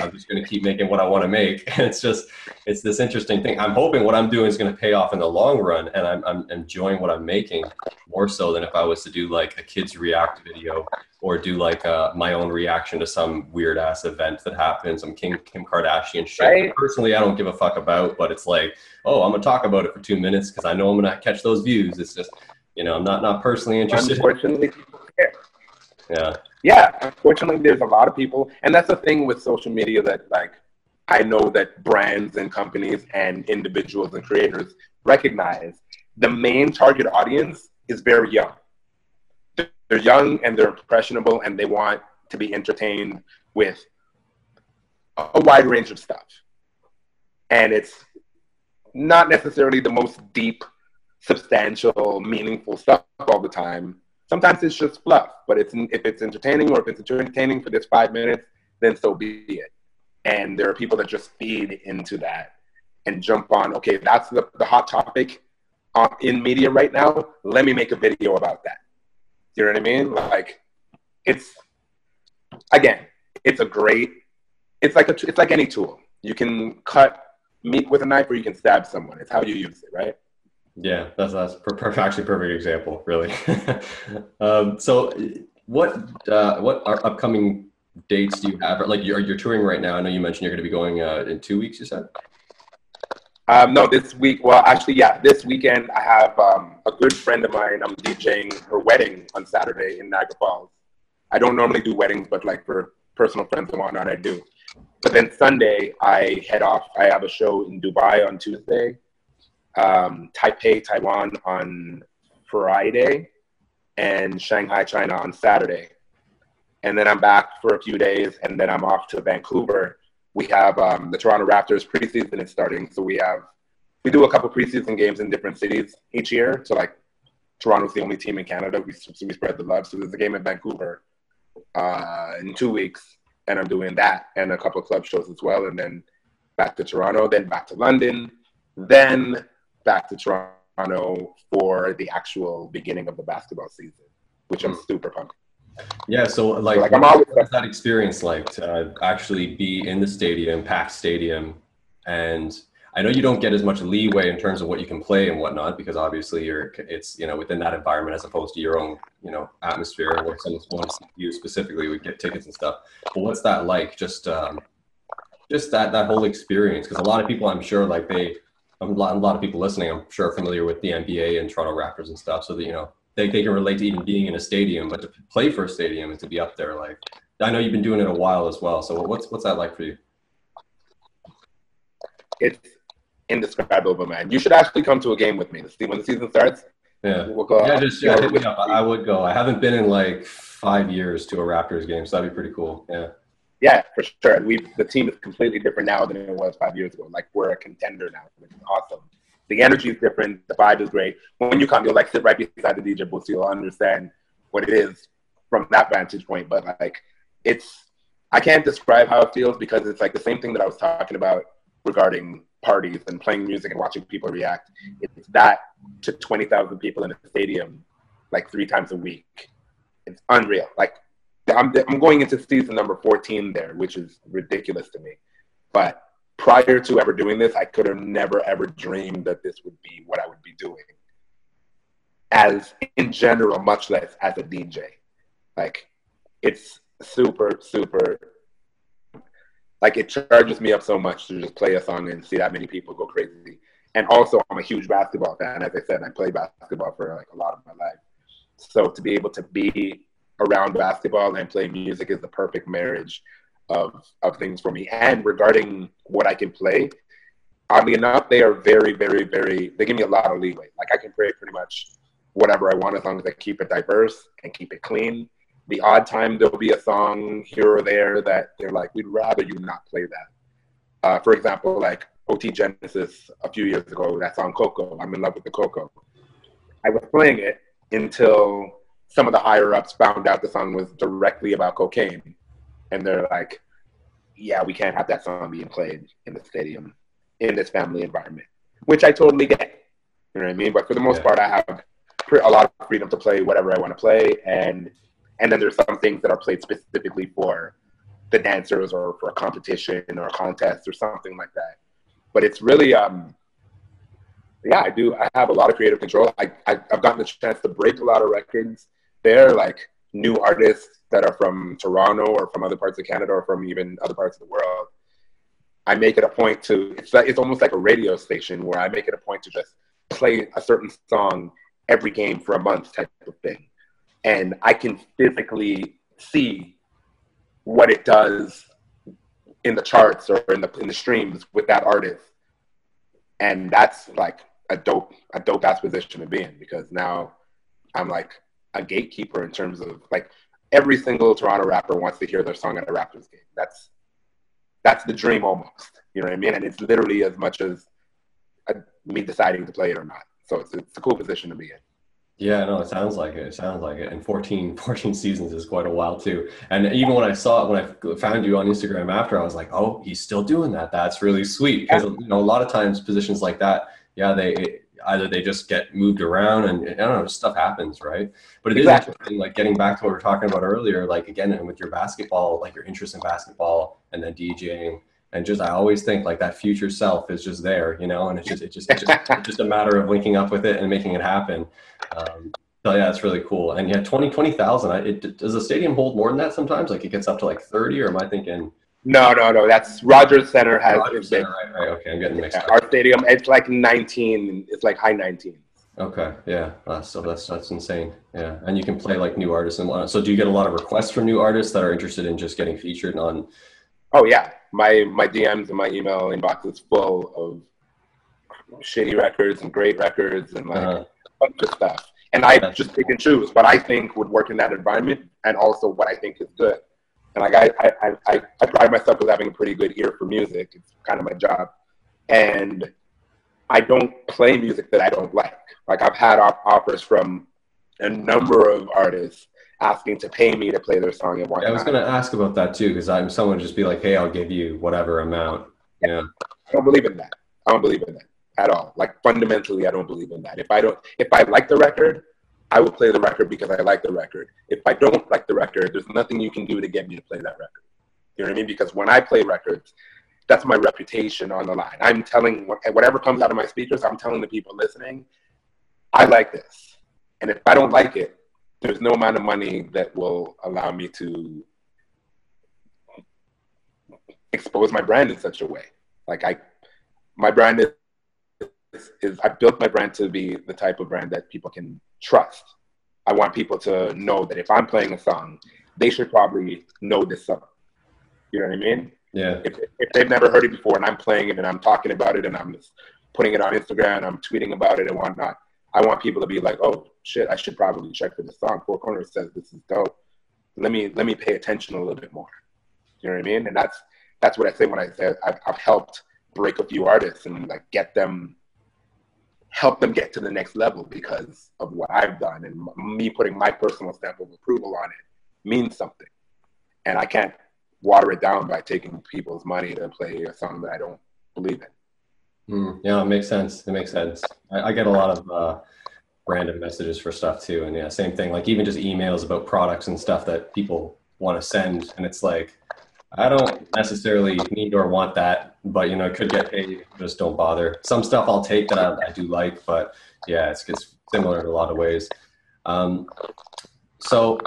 I'm just going to keep making what I want to make. And it's just, it's this interesting thing. I'm hoping what I'm doing is going to pay off in the long run, and I'm, I'm enjoying what I'm making more so than if I was to do like a kids react video or do like uh, my own reaction to some weird ass event that happened, some Kim Kim Kardashian shit. Right. Personally, I don't give a fuck about, but it's like, oh, I'm gonna talk about it for two minutes because I know I'm gonna catch those views. It's just, you know, I'm not not personally interested. Unfortunately, Yeah. yeah, unfortunately, there's a lot of people, and that's the thing with social media that like I know that brands and companies and individuals and creators recognize the main target audience is very young. They're young and they're impressionable, and they want to be entertained with a wide range of stuff. And it's not necessarily the most deep, substantial, meaningful stuff all the time. Sometimes it's just fluff, but it's if it's entertaining or if it's entertaining for this five minutes, then so be it. And there are people that just feed into that and jump on. Okay, that's the, the hot topic uh, in media right now. Let me make a video about that. You know what I mean? Like, it's again, it's a great. It's like a. It's like any tool. You can cut meat with a knife, or you can stab someone. It's how you use it, right? Yeah, that's that's per, per, actually perfect example, really. um, so, what uh, what are upcoming dates do you have? Like you're you're touring right now. I know you mentioned you're going to be going uh, in two weeks. You said. Um, no, this week. Well, actually, yeah, this weekend I have um, a good friend of mine. I'm DJing her wedding on Saturday in Niagara Falls. I don't normally do weddings, but like for personal friends and whatnot, I do. But then Sunday I head off. I have a show in Dubai on Tuesday, um, Taipei, Taiwan on Friday, and Shanghai, China on Saturday. And then I'm back for a few days, and then I'm off to Vancouver we have um, the Toronto Raptors preseason is starting, so we have we do a couple preseason games in different cities each year. So like Toronto's the only team in Canada. We so we spread the love. So there's a game in Vancouver uh, in two weeks, and I'm doing that and a couple club shows as well, and then back to Toronto, then back to London, then back to Toronto for the actual beginning of the basketball season, which I'm hmm. super pumped. Yeah, so like, like I'm always, what's that experience like to actually be in the stadium, packed stadium, and I know you don't get as much leeway in terms of what you can play and whatnot because obviously you're it's you know within that environment as opposed to your own you know atmosphere where someone wants you specifically would get tickets and stuff. But what's that like? Just um, just that that whole experience because a lot of people I'm sure like they a lot, a lot of people listening I'm sure are familiar with the NBA and Toronto Raptors and stuff so that you know they, they can relate to even being in a stadium, but to play for a stadium and to be up there, like I know you've been doing it a while as well. So what's what's that like for you? It's indescribable, man. You should actually come to a game with me see when the season starts. Yeah, we'll go. Yeah, just yeah, hit me up. I would go. I haven't been in like five years to a Raptors game, so that'd be pretty cool. Yeah. Yeah, for sure. We the team is completely different now than it was five years ago. Like we're a contender now, which is awesome the energy is different. The vibe is great. When you come, you'll like sit right beside the DJ booth, so you'll understand what it is from that vantage point. But like, it's I can't describe how it feels because it's like the same thing that I was talking about regarding parties and playing music and watching people react. It's that to twenty thousand people in a stadium, like three times a week. It's unreal. Like I'm I'm going into season number fourteen there, which is ridiculous to me, but prior to ever doing this, I could have never ever dreamed that this would be what I would be doing. As in general, much less as a DJ. Like it's super, super like it charges me up so much to just play a song and see that many people go crazy. And also I'm a huge basketball fan. As I said, I played basketball for like a lot of my life. So to be able to be around basketball and play music is the perfect marriage of, of things for me. And regarding what I can play, oddly enough, they are very, very, very, they give me a lot of leeway. Like I can play pretty much whatever I want as long as I keep it diverse and keep it clean. The odd time there'll be a song here or there that they're like, we'd rather you not play that. Uh, for example, like OT Genasis a few years ago, that song Coco, I'm in love with the Coco. I was playing it until some of the higher ups found out the song was directly about cocaine and they're like, yeah, we can't have that song being played in the stadium in this family environment, which I totally get. You know what I mean? But for the most yeah. part, I have a lot of freedom to play whatever I want to play, and and then there's some things that are played specifically for the dancers or for a competition or a contest or something like that. But it's really, um, yeah, I do. I have a lot of creative control. I, I I've gotten the chance to break a lot of records there, like new artists that are from Toronto or from other parts of Canada or from even other parts of the world. I make it a point to. It's like, it's almost like a radio station where I make it a point to just play a certain song every game for a month type of thing. And I can physically see what it does in the charts or in the in the streams with that artist. And that's like a dope a dope ass position to be in because now I'm like a gatekeeper in terms of like every single Toronto rapper wants to hear their song at a Raptors game. That's that's the dream almost. You know what I mean? And it's literally as much as a, me deciding to play it or not. So it's, it's a cool position to be in. Yeah, no, it sounds like it. It sounds like it. And 14, 14 seasons is quite a while too. And even when I saw it, when I found you on Instagram after, I was like, oh, he's still doing that. That's really sweet. Because you know, a lot of times positions like that, yeah, they either they just get moved around and I don't know, stuff happens, right? But it exactly. is interesting, like getting back to what we were talking about earlier, like again, and with your basketball, like your interest in basketball and then DJing and just I always think like that future self is just there, you know, and it's just it's just it's just, it's just a matter of linking up with it and making it happen. Um, so yeah, it's really cool. And yeah, 20, 20,000, it, does the stadium hold more than that sometimes? Like it gets up to like 30 or am I thinking? No, no, no. That's Rogers Center has. Rogers Center, right, right. Okay, I'm getting mixed yeah, up. Our stadium, it's like 19. It's like high 19. Okay, yeah. Uh, so that's that's insane. Yeah, and you can play like new artists and whatnot. So do you get a lot of requests from new artists that are interested in just getting featured on? Oh yeah, my my DMs and my email inbox is full of shitty records and great records and like uh-huh. a bunch of stuff. And I just pick and choose what I think would work in that environment and also what I think is good. And like I, I, I, I pride myself as having a pretty good ear for music. It's kind of my job. And I don't play music that I don't like. Like I've had offers from a number of artists asking to pay me to play their song and whatnot. I was going to ask about that too, because I'm someone just be like, hey, I'll give you whatever amount. Yeah. I don't believe in that. I don't believe in that at all. Like fundamentally, I don't believe in that. If I don't, if I like the record, I will play the record because I like the record. If I don't like the record, there's nothing you can do to get me to play that record. You know what I mean? Because when I play records, that's my reputation on the line. I'm telling whatever comes out of my speakers, I'm telling the people listening, I like this. And if I don't like it, there's no amount of money that will allow me to expose my brand in such a way. Like I, my brand is, is, is I built my brand to be the type of brand that people can trust. I want people to know that if I'm playing a song, they should probably know this song. You know what I mean? Yeah. If, if they've never heard it before and I'm playing it and I'm talking about it and I'm putting it on Instagram, I'm tweeting about it and whatnot, I want people to be like, oh shit, I should probably check for the song. Four Corners says this is dope. Let me let me pay attention a little bit more. You know what I mean? And that's that's what I say when I say I've, I've helped break a few artists and like get them help them get to the next level because of what I've done and me putting my personal stamp of approval on it means something. And I can't water it down by taking people's money to play a song that I don't believe in. Mm, yeah, it makes sense. It makes sense. I, I get a lot of uh, random messages for stuff too, and yeah, same thing. Like even just emails about products and stuff that people want to send, and it's like I don't necessarily need or want that, but you know, it could get paid. Just don't bother. Some stuff I'll take that I, I do like, but yeah, it's, it's similar in a lot of ways. Um, so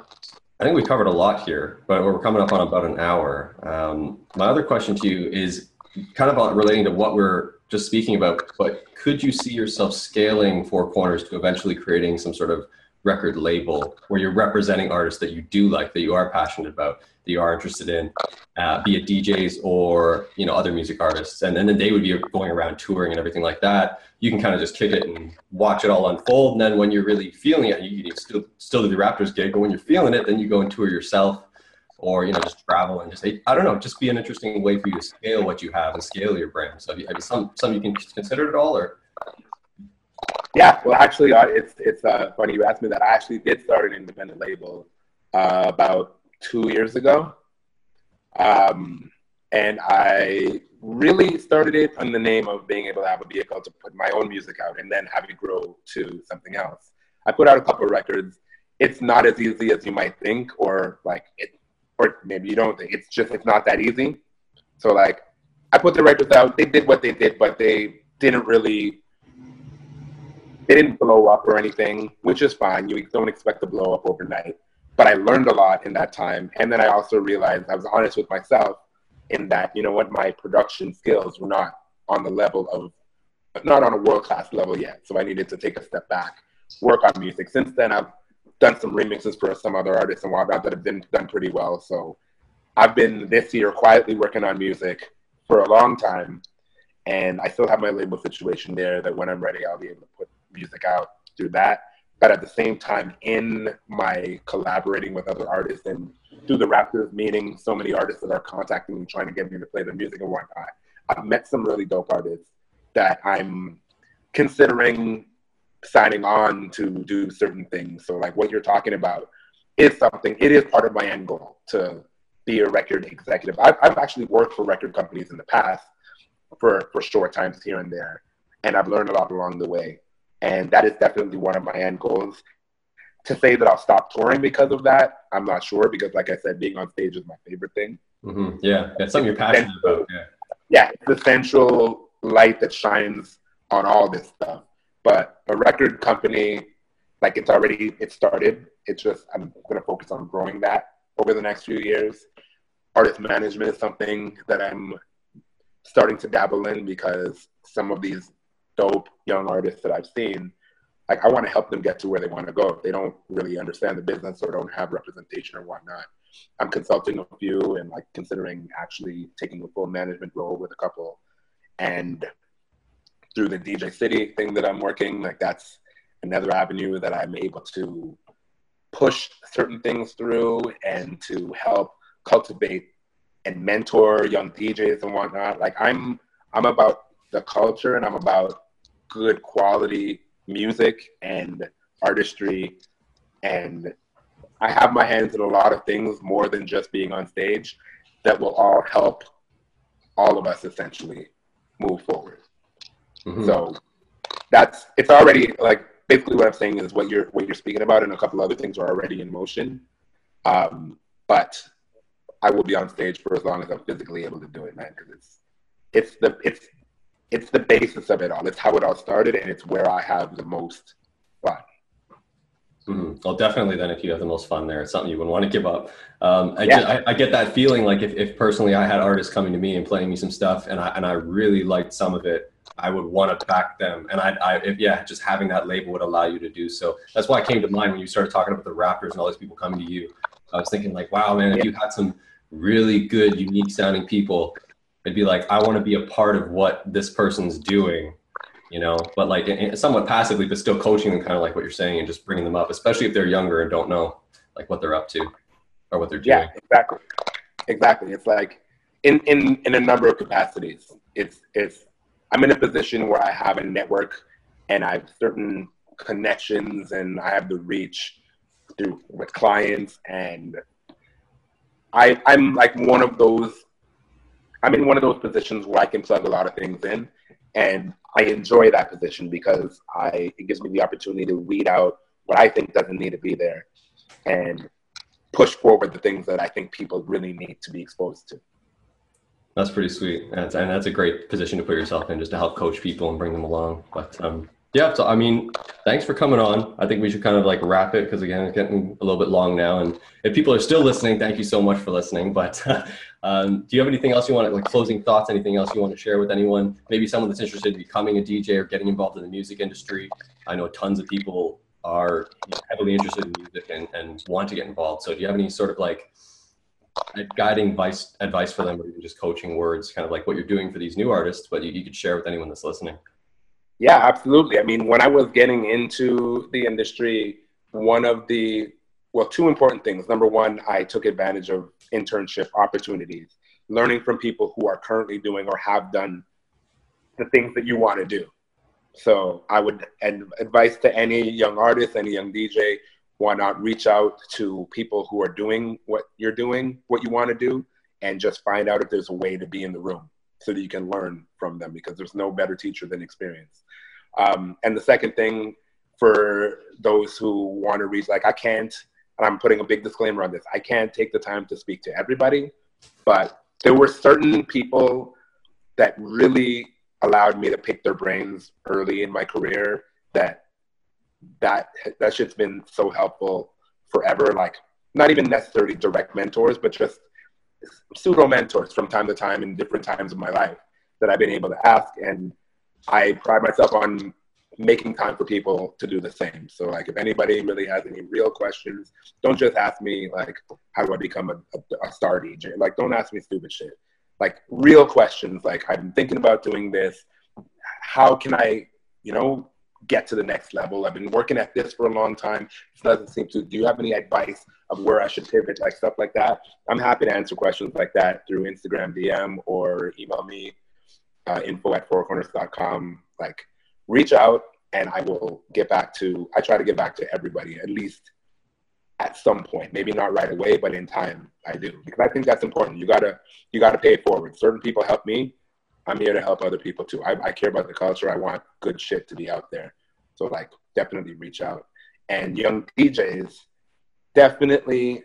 I think we covered a lot here, but we're coming up on about an hour. Um, my other question to you is kind of relating to what we're just speaking about, but could you see yourself scaling Four Corners to eventually creating some sort of record label where you're representing artists that you do like, that you are passionate about, that you are interested in, uh, be it DJs or you know other music artists, and, and then they would be going around touring and everything like that. You can kind of just kick it and watch it all unfold, and then when you're really feeling it, you can still still do the Raptors gig, but when you're feeling it, then you go and tour yourself or you know just travel and just I don't know, just be an interesting way for you to scale what you have and scale your brand. So have you, have you some some you can consider it all or? Yeah, well, actually, uh, it's it's uh, funny you asked me that. I actually did start an independent label uh, about two years ago, um, and I really started it on the name of being able to have a vehicle to put my own music out and then have it grow to something else. I put out a couple records it's not as easy as you might think, or like it, or maybe you don't think. It's just it's not that easy. So like, I put the records out. They did what they did, but they didn't really. They didn't blow up or anything, which is fine. You don't expect to blow up overnight. But I learned a lot in that time, and then I also realized I was honest with myself in that you know what my production skills were not on the level of not on a world class level yet. So I needed to take a step back, work on music. Since then, I've done some remixes for some other artists and whatnot that have been done pretty well. So I've been this year quietly working on music for a long time, and I still have my label situation there. That when I'm ready, I'll be able to put music out through that. But at the same time, in my collaborating with other artists and through the Raptors meeting, so many artists that are contacting me trying to get me to play their music and whatnot. I've met some really dope artists that I'm considering signing on to do certain things. So like what you're talking about is something, it is part of my end goal to be a record executive. I've, I've actually worked for record companies in the past for, for short times here and there. And I've learned a lot along the way. And that is definitely one of my end goals. To say that I'll stop touring because of that, I'm not sure because, like I said, being on stage is my favorite thing. Mm-hmm. Yeah, that's something you're passionate about. Yeah, yeah, it's the central light that shines on all this stuff. But a record company, like it's already it started. It's just I'm going to focus on growing that over the next few years. Artist management is something that I'm starting to dabble in because some of these dope young artists that I've seen, like I want to help them get to where they want to go. If they don't really understand the business or don't have representation or whatnot, I'm consulting a few and like considering actually taking a full management role with a couple. And through the DJ City thing that I'm working, like that's another avenue that I'm able to push certain things through and to help cultivate and mentor young DJs and whatnot. Like I'm I'm about the culture and I'm about good quality music and artistry and I have my hands in a lot of things more than just being on stage that will all help all of us essentially move forward. Mm-hmm. So that's it's already like basically what I'm saying is what you're what you're speaking about and a couple other things are already in motion. Um, but I will be on stage for as long as I'm physically able to do it, man, because it's it's the it's it's the basis of it all. It's how it all started, and it's where I have the most fun. Mm-hmm. Well, definitely. Then, if you have the most fun there, it's something you wouldn't want to give up. Um, I, yeah. just, I, I, get that feeling. Like if, if personally I had artists coming to me and playing me some stuff, and I and I really liked some of it, I would want to back them. And I, I if yeah, just having that label would allow you to do so. That's why it came to mind when you started talking about the Raptors and all these people coming to you. I was thinking like, wow, man, if you had some really good, unique sounding people, it'd be like, I want to be a part of what this person's doing you know, but like somewhat passively, but still coaching them, kind of like what you're saying, and just bringing them up, especially if they're younger and don't know like what they're up to or what they're doing. Yeah, exactly, exactly. It's like in in in a number of capacities. It's it's I'm in a position where I have a network and I have certain connections and I have the reach through with clients and I I'm like one of those I'm in one of those positions where I can plug a lot of things in and I enjoy that position because I it gives me the opportunity to weed out what I think doesn't need to be there and push forward the things that I think people really need to be exposed to. That's pretty sweet. That's, and that's a great position to put yourself in just to help coach people and bring them along. But um, yeah, so I mean, thanks for coming on. I think we should kind of like wrap it because again, it's getting a little bit long now. And if people are still listening, thank you so much for listening. But um, do you have anything else you want like closing thoughts? Anything else you want to share with anyone? Maybe someone that's interested in becoming a DJ or getting involved in the music industry. I know tons of people are heavily interested in music and, and want to get involved. So do you have any sort of like guiding advice advice for them or even just coaching words, kind of like what you're doing for these new artists, but you, you could share with anyone that's listening? Yeah, absolutely. I mean, when I was getting into the industry, one of the well, two important things. Number one, I took advantage of internship opportunities, learning from people who are currently doing or have done the things that you want to do. So I would advise to any young artist, any young DJ, why not reach out to people who are doing what you're doing, what you want to do, and just find out if there's a way to be in the room so that you can learn from them because there's no better teacher than experience. Um, and the second thing for those who want to reach, like I can't, and I'm putting a big disclaimer on this. I can't take the time to speak to everybody, but there were certain people that really allowed me to pick their brains early in my career that that that shit's been so helpful forever like not even necessarily direct mentors but just pseudo mentors from time to time in different times of my life that I've been able to ask and I pride myself on making time for people to do the same. So like if anybody really has any real questions, don't just ask me like how do I become a, a, a star DJ? Like don't ask me stupid shit. Like real questions like I've been thinking about doing this. How can I, you know, get to the next level? I've been working at this for a long time. This doesn't seem to. Do you have any advice of where I should pivot, like stuff like that? I'm happy to answer questions like that through Instagram DM or email me uh, info at fourcorners.com. Like reach out and I will get back to, I try to get back to everybody at least at some point, maybe not right away, but in time I do, because I think that's important. You gotta, you gotta pay it forward. Certain people help me. I'm here to help other people too. I, I care about the culture. I want good shit to be out there. So like definitely reach out and young DJs definitely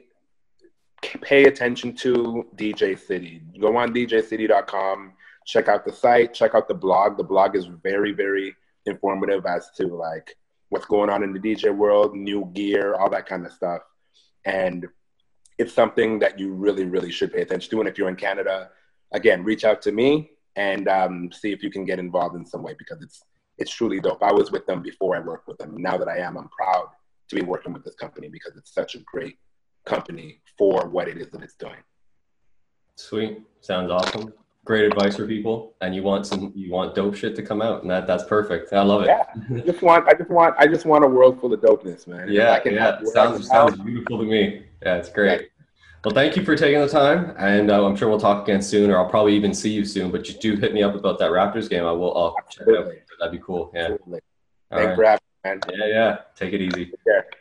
pay attention to DJ City. Go on djcity.com, check out the site, check out the blog. The blog is very, very informative as to like what's going on in the DJ world, new gear, all that kind of stuff. And it's something that you really, really should pay attention to. And if you're in Canada, again, reach out to me and um, see if you can get involved in some way because it's it's truly dope. I was with them before I worked with them. Now that I am, I'm proud to be working with this company because it's such a great company for what it is that it's doing. Sweet. Sounds awesome great advice for people and you want some you want dope shit to come out and that that's perfect. I love it. Yeah. I just want i just want i just want a world full of dopeness man. Yeah yeah. sounds sounds beautiful to me. Yeah it's great. Yeah. well thank you for taking the time and uh, i'm sure we'll talk again soon or i'll probably even see you soon but you do hit me up about that raptors game. I will i'll check it out. That'd be cool. Yeah. Absolutely. thanks right. for having me man. Yeah yeah. Take it easy. Take